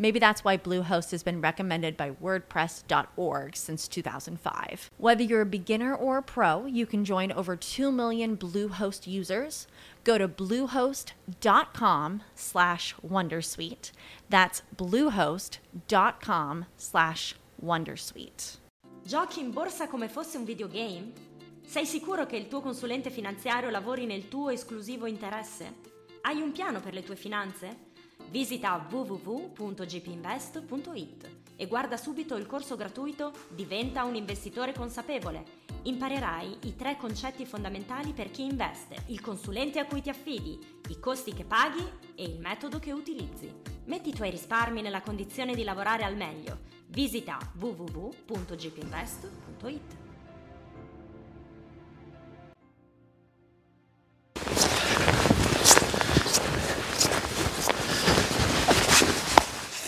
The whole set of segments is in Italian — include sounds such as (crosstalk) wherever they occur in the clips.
Maybe that's why Bluehost has been recommended by WordPress.org since 2005. Whether you're a beginner or a pro, you can join over 2 million Bluehost users. Go to bluehost.com slash wondersuite. That's bluehost.com slash wondersuite. Giochi in borsa come fosse un videogame? Sei sicuro che il tuo consulente finanziario lavori nel tuo esclusivo interesse? Hai un piano per le tue finanze? Visita www.gpinvest.it e guarda subito il corso gratuito Diventa un investitore consapevole. Imparerai i tre concetti fondamentali per chi investe, il consulente a cui ti affidi, i costi che paghi e il metodo che utilizzi. Metti i tuoi risparmi nella condizione di lavorare al meglio. Visita www.gpinvest.it.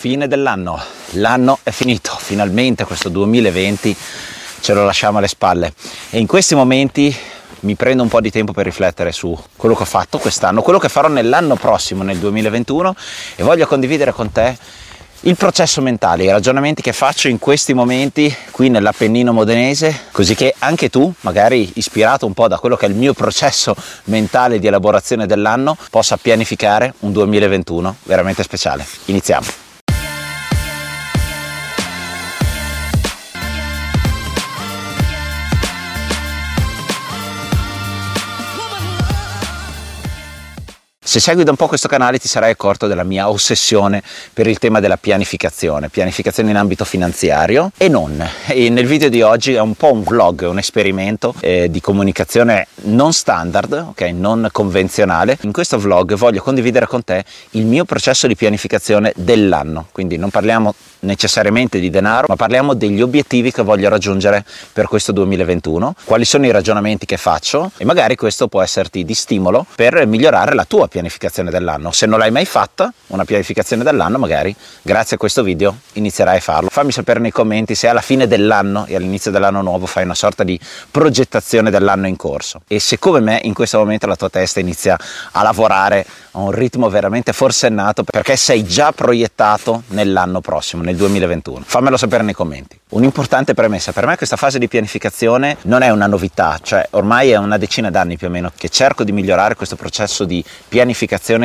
fine dell'anno, l'anno è finito, finalmente questo 2020 ce lo lasciamo alle spalle e in questi momenti mi prendo un po' di tempo per riflettere su quello che ho fatto quest'anno, quello che farò nell'anno prossimo, nel 2021 e voglio condividere con te il processo mentale, i ragionamenti che faccio in questi momenti qui nell'Appennino modenese, così che anche tu, magari ispirato un po' da quello che è il mio processo mentale di elaborazione dell'anno, possa pianificare un 2021 veramente speciale. Iniziamo. Se segui da un po' questo canale ti sarai accorto della mia ossessione per il tema della pianificazione, pianificazione in ambito finanziario e non. E nel video di oggi è un po' un vlog, un esperimento eh, di comunicazione non standard, ok, non convenzionale. In questo vlog voglio condividere con te il mio processo di pianificazione dell'anno, quindi non parliamo necessariamente di denaro, ma parliamo degli obiettivi che voglio raggiungere per questo 2021, quali sono i ragionamenti che faccio e magari questo può esserti di stimolo per migliorare la tua pianificazione pianificazione dell'anno. Se non l'hai mai fatta, una pianificazione dell'anno, magari grazie a questo video inizierai a farlo. Fammi sapere nei commenti se alla fine dell'anno e all'inizio dell'anno nuovo fai una sorta di progettazione dell'anno in corso. E se come me in questo momento la tua testa inizia a lavorare a un ritmo veramente forsennato perché sei già proiettato nell'anno prossimo, nel 2021. Fammelo sapere nei commenti. Un'importante premessa, per me questa fase di pianificazione non è una novità, cioè ormai è una decina d'anni più o meno che cerco di migliorare questo processo di pianificazione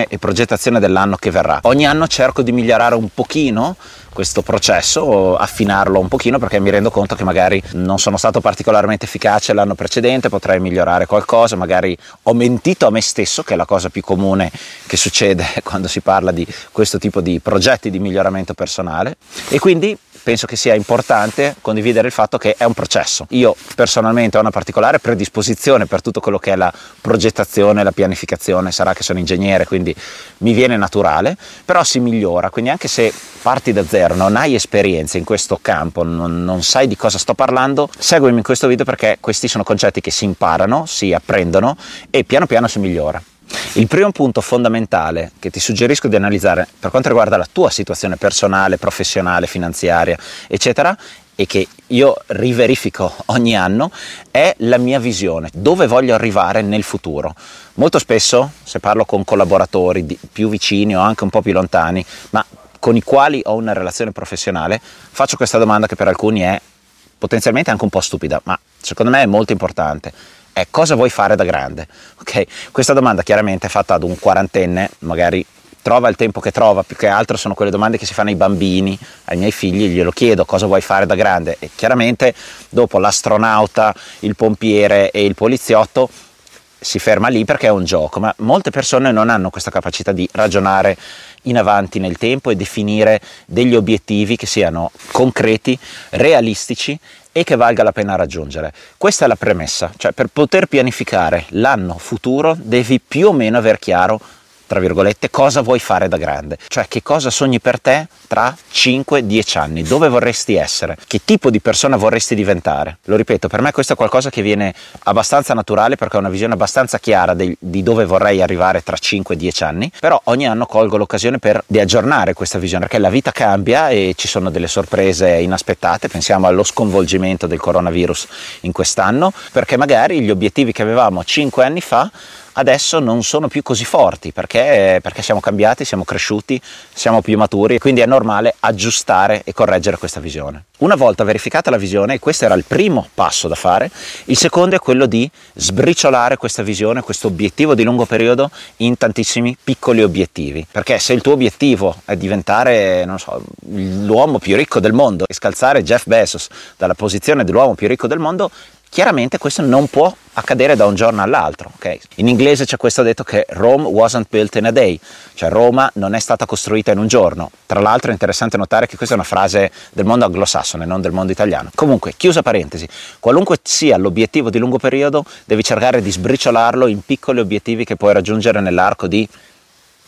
e progettazione dell'anno che verrà. Ogni anno cerco di migliorare un pochino questo processo, affinarlo un pochino perché mi rendo conto che magari non sono stato particolarmente efficace l'anno precedente, potrei migliorare qualcosa, magari ho mentito a me stesso, che è la cosa più comune che succede (laughs) quando si parla di questo tipo di progetti di miglioramento personale e quindi penso che sia importante condividere il fatto che è un processo. Io personalmente ho una particolare predisposizione per tutto quello che è la progettazione, la pianificazione, sarà che sono ingegnere, quindi mi viene naturale, però si migliora, quindi anche se parti da zero, non hai esperienza in questo campo, non, non sai di cosa sto parlando, seguimi in questo video perché questi sono concetti che si imparano, si apprendono e piano piano si migliora. Il primo punto fondamentale che ti suggerisco di analizzare per quanto riguarda la tua situazione personale, professionale, finanziaria, eccetera, e che io riverifico ogni anno è la mia visione, dove voglio arrivare nel futuro. Molto spesso, se parlo con collaboratori più vicini o anche un po' più lontani, ma con i quali ho una relazione professionale, faccio questa domanda che per alcuni è potenzialmente anche un po' stupida, ma secondo me è molto importante è cosa vuoi fare da grande? Ok? Questa domanda chiaramente è fatta ad un quarantenne, magari trova il tempo che trova, più che altro sono quelle domande che si fanno ai bambini, ai miei figli, glielo chiedo cosa vuoi fare da grande e chiaramente dopo l'astronauta, il pompiere e il poliziotto si ferma lì perché è un gioco, ma molte persone non hanno questa capacità di ragionare in avanti nel tempo e definire degli obiettivi che siano concreti, realistici e che valga la pena raggiungere. Questa è la premessa, cioè per poter pianificare l'anno futuro devi più o meno aver chiaro tra virgolette, cosa vuoi fare da grande, cioè che cosa sogni per te tra 5-10 anni, dove vorresti essere, che tipo di persona vorresti diventare. Lo ripeto, per me questo è qualcosa che viene abbastanza naturale perché ho una visione abbastanza chiara di, di dove vorrei arrivare tra 5-10 anni, però ogni anno colgo l'occasione per di aggiornare questa visione, perché la vita cambia e ci sono delle sorprese inaspettate, pensiamo allo sconvolgimento del coronavirus in quest'anno, perché magari gli obiettivi che avevamo 5 anni fa adesso non sono più così forti perché, perché siamo cambiati, siamo cresciuti, siamo più maturi e quindi è normale aggiustare e correggere questa visione. Una volta verificata la visione, e questo era il primo passo da fare, il secondo è quello di sbriciolare questa visione, questo obiettivo di lungo periodo in tantissimi piccoli obiettivi. Perché se il tuo obiettivo è diventare, non so, l'uomo più ricco del mondo e scalzare Jeff Bezos dalla posizione dell'uomo più ricco del mondo, Chiaramente questo non può accadere da un giorno all'altro. Okay? In inglese c'è questo detto che Rome wasn't built in a day, cioè Roma non è stata costruita in un giorno. Tra l'altro è interessante notare che questa è una frase del mondo anglosassone, non del mondo italiano. Comunque, chiusa parentesi, qualunque sia l'obiettivo di lungo periodo, devi cercare di sbriciolarlo in piccoli obiettivi che puoi raggiungere nell'arco di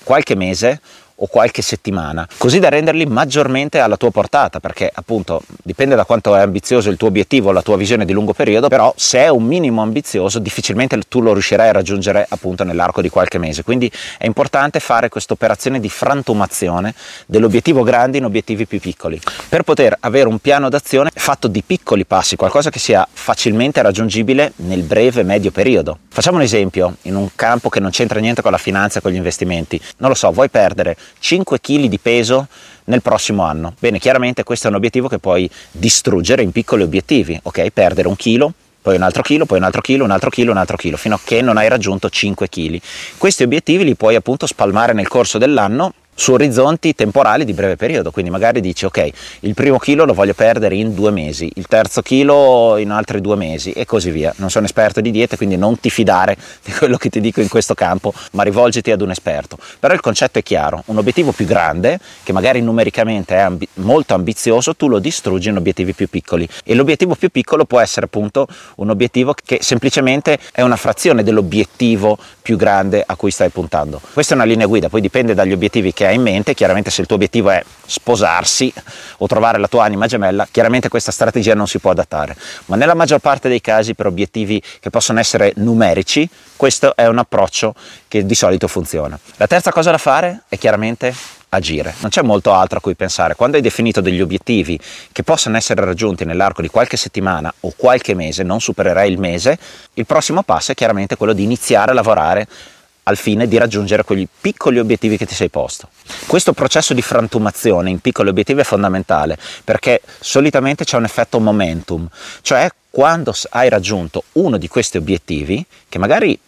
qualche mese o qualche settimana, così da renderli maggiormente alla tua portata, perché appunto dipende da quanto è ambizioso il tuo obiettivo, la tua visione di lungo periodo, però se è un minimo ambizioso difficilmente tu lo riuscirai a raggiungere appunto nell'arco di qualche mese, quindi è importante fare questa operazione di frantumazione dell'obiettivo grande in obiettivi più piccoli, per poter avere un piano d'azione fatto di piccoli passi, qualcosa che sia facilmente raggiungibile nel breve medio periodo. Facciamo un esempio in un campo che non c'entra niente con la finanza e con gli investimenti, non lo so, vuoi perdere 5 kg di peso nel prossimo anno. Bene, chiaramente questo è un obiettivo che puoi distruggere in piccoli obiettivi, ok? Perdere un chilo, poi un altro chilo, poi un altro chilo, un altro chilo, un altro chilo, fino a che non hai raggiunto 5 kg. Questi obiettivi li puoi appunto spalmare nel corso dell'anno su orizzonti temporali di breve periodo, quindi magari dici ok, il primo chilo lo voglio perdere in due mesi, il terzo chilo in altri due mesi e così via. Non sono esperto di diete, quindi non ti fidare (laughs) di quello che ti dico in questo campo, ma rivolgiti ad un esperto. Però il concetto è chiaro, un obiettivo più grande, che magari numericamente è ambi- molto ambizioso, tu lo distruggi in obiettivi più piccoli e l'obiettivo più piccolo può essere appunto un obiettivo che semplicemente è una frazione dell'obiettivo più grande a cui stai puntando. Questa è una linea guida, poi dipende dagli obiettivi che hai in mente, chiaramente se il tuo obiettivo è sposarsi o trovare la tua anima gemella, chiaramente questa strategia non si può adattare, ma nella maggior parte dei casi per obiettivi che possono essere numerici, questo è un approccio che di solito funziona. La terza cosa da fare è chiaramente agire. Non c'è molto altro a cui pensare. Quando hai definito degli obiettivi che possono essere raggiunti nell'arco di qualche settimana o qualche mese, non supererai il mese, il prossimo passo è chiaramente quello di iniziare a lavorare al fine di raggiungere quegli piccoli obiettivi che ti sei posto. Questo processo di frantumazione in piccoli obiettivi è fondamentale perché solitamente c'è un effetto momentum, cioè quando hai raggiunto uno di questi obiettivi, che magari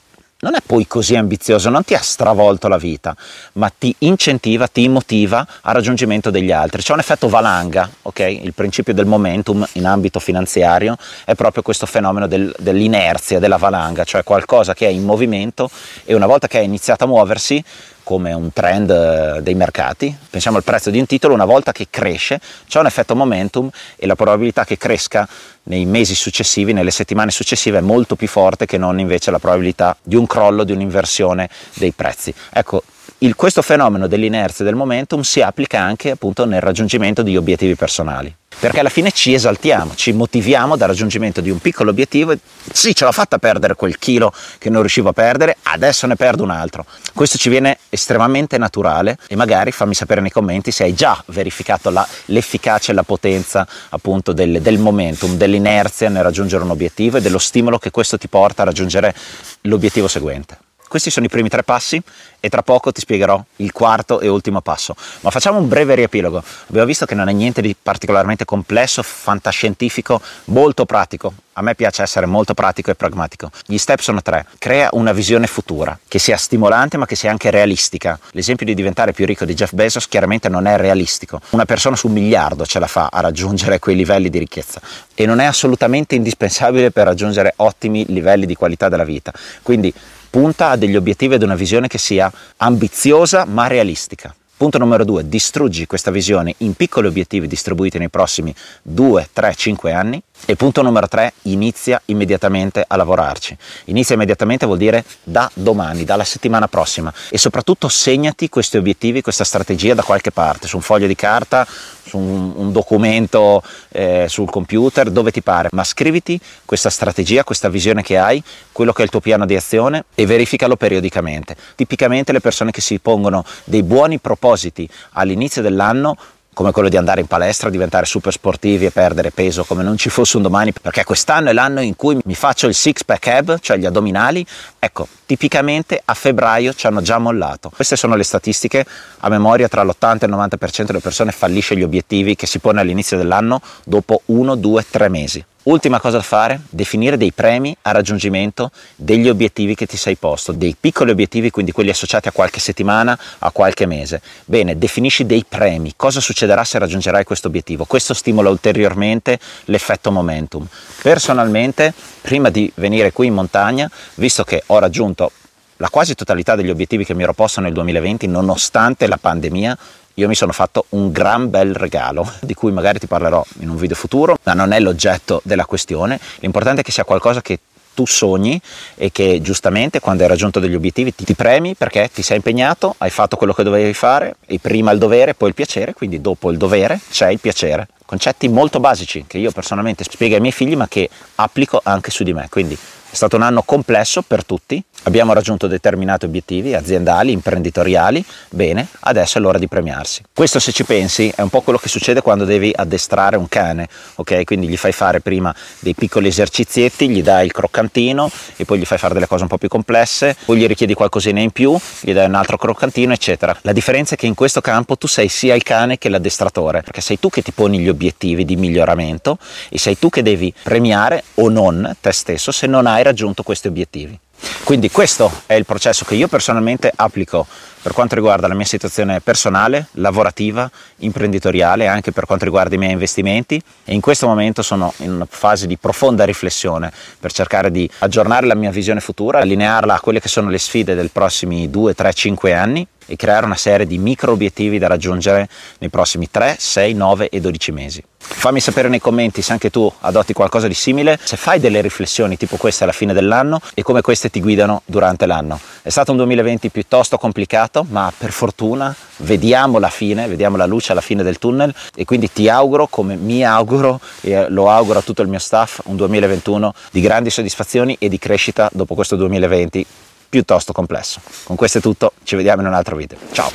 non è poi così ambizioso, non ti ha stravolto la vita, ma ti incentiva, ti motiva al raggiungimento degli altri. C'è un effetto valanga, ok? Il principio del momentum in ambito finanziario è proprio questo fenomeno del, dell'inerzia, della valanga, cioè qualcosa che è in movimento e una volta che è iniziato a muoversi come un trend eh, dei mercati. Pensiamo al prezzo di un titolo, una volta che cresce c'è un effetto momentum e la probabilità che cresca nei mesi successivi, nelle settimane successive è molto più forte che non invece la probabilità di un crollo, di un'inversione dei prezzi. Ecco, il, questo fenomeno dell'inerzia e del momentum si applica anche appunto nel raggiungimento di obiettivi personali perché alla fine ci esaltiamo, ci motiviamo dal raggiungimento di un piccolo obiettivo e sì, ce l'ho fatta perdere quel chilo che non riuscivo a perdere, adesso ne perdo un altro. Questo ci viene estremamente naturale e magari fammi sapere nei commenti se hai già verificato la, l'efficacia e la potenza appunto del, del momentum, dell'inerzia nel raggiungere un obiettivo e dello stimolo che questo ti porta a raggiungere l'obiettivo seguente. Questi sono i primi tre passi e tra poco ti spiegherò il quarto e ultimo passo. Ma facciamo un breve riepilogo. Abbiamo visto che non è niente di particolarmente complesso, fantascientifico, molto pratico. A me piace essere molto pratico e pragmatico. Gli step sono tre. Crea una visione futura, che sia stimolante ma che sia anche realistica. L'esempio di diventare più ricco di Jeff Bezos chiaramente non è realistico. Una persona su un miliardo ce la fa a raggiungere quei livelli di ricchezza e non è assolutamente indispensabile per raggiungere ottimi livelli di qualità della vita. Quindi punta a degli obiettivi ed una visione che sia ambiziosa ma realistica. Punto numero due, distruggi questa visione in piccoli obiettivi distribuiti nei prossimi 2, 3, 5 anni. E punto numero tre, inizia immediatamente a lavorarci. Inizia immediatamente vuol dire da domani, dalla settimana prossima. E soprattutto segnati questi obiettivi, questa strategia da qualche parte, su un foglio di carta, su un, un documento eh, sul computer, dove ti pare. Ma scriviti questa strategia, questa visione che hai, quello che è il tuo piano di azione e verificalo periodicamente. Tipicamente le persone che si pongono dei buoni propositi all'inizio dell'anno come quello di andare in palestra, diventare super sportivi e perdere peso come non ci fosse un domani, perché quest'anno è l'anno in cui mi faccio il six pack ab, cioè gli addominali, ecco, tipicamente a febbraio ci hanno già mollato. Queste sono le statistiche, a memoria tra l'80 e il 90% delle persone fallisce gli obiettivi che si pone all'inizio dell'anno dopo 1, 2, 3 mesi. Ultima cosa da fare, definire dei premi a raggiungimento degli obiettivi che ti sei posto, dei piccoli obiettivi, quindi quelli associati a qualche settimana, a qualche mese. Bene, definisci dei premi, cosa succederà se raggiungerai questo obiettivo. Questo stimola ulteriormente l'effetto momentum. Personalmente, prima di venire qui in montagna, visto che ho raggiunto la quasi totalità degli obiettivi che mi ero posto nel 2020, nonostante la pandemia, io mi sono fatto un gran bel regalo (laughs) di cui magari ti parlerò in un video futuro, ma non è l'oggetto della questione. L'importante è che sia qualcosa che tu sogni e che giustamente quando hai raggiunto degli obiettivi ti, ti, premi perché ti sei impegnato, hai fatto quello che dovevi fare e prima il dovere, poi il piacere, quindi dopo il dovere c'è il piacere. Concetti molto basici che io personalmente spiego ai miei figli ma che applico anche su di me. Quindi è stato un anno complesso per tutti, abbiamo raggiunto determinati obiettivi aziendali, imprenditoriali, bene, adesso è l'ora di premiarsi. Questo se ci pensi è un po' quello che succede quando devi addestrare un cane, ok? Quindi gli fai fare prima dei piccoli esercizietti, gli dai il croccantino e poi gli fai fare delle cose un po' più complesse, poi gli richiedi qualcosina in più, gli dai un altro croccantino, eccetera. La differenza è che in questo campo tu sei sia il cane che l'addestratore, perché sei tu che ti poni gli obiettivi di miglioramento e sei tu che devi premiare o non te stesso se non hai raggiunto questi obiettivi. Quindi questo è il processo che io personalmente applico per quanto riguarda la mia situazione personale, lavorativa, imprenditoriale, anche per quanto riguarda i miei investimenti e in questo momento sono in una fase di profonda riflessione per cercare di aggiornare la mia visione futura, allinearla a quelle che sono le sfide dei prossimi 2, 3, 5 anni e creare una serie di micro obiettivi da raggiungere nei prossimi 3, 6, 9 e 12 mesi. Fammi sapere nei commenti se anche tu adotti qualcosa di simile, se fai delle riflessioni tipo queste alla fine dell'anno e come queste ti guidano durante l'anno. È stato un 2020 piuttosto complicato, ma per fortuna vediamo la fine, vediamo la luce alla fine del tunnel e quindi ti auguro, come mi auguro e lo auguro a tutto il mio staff, un 2021 di grandi soddisfazioni e di crescita dopo questo 2020 piuttosto complesso. Con questo è tutto, ci vediamo in un altro video. Ciao!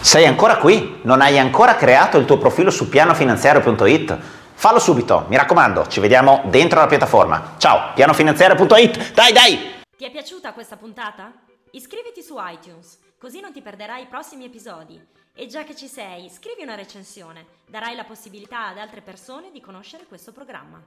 Sei ancora qui? Non hai ancora creato il tuo profilo su pianofinanziario.it? Fallo subito, mi raccomando, ci vediamo dentro la piattaforma. Ciao, pianofinanziario.it, dai dai! Ti è piaciuta questa puntata? Iscriviti su iTunes, così non ti perderai i prossimi episodi. E già che ci sei, scrivi una recensione, darai la possibilità ad altre persone di conoscere questo programma.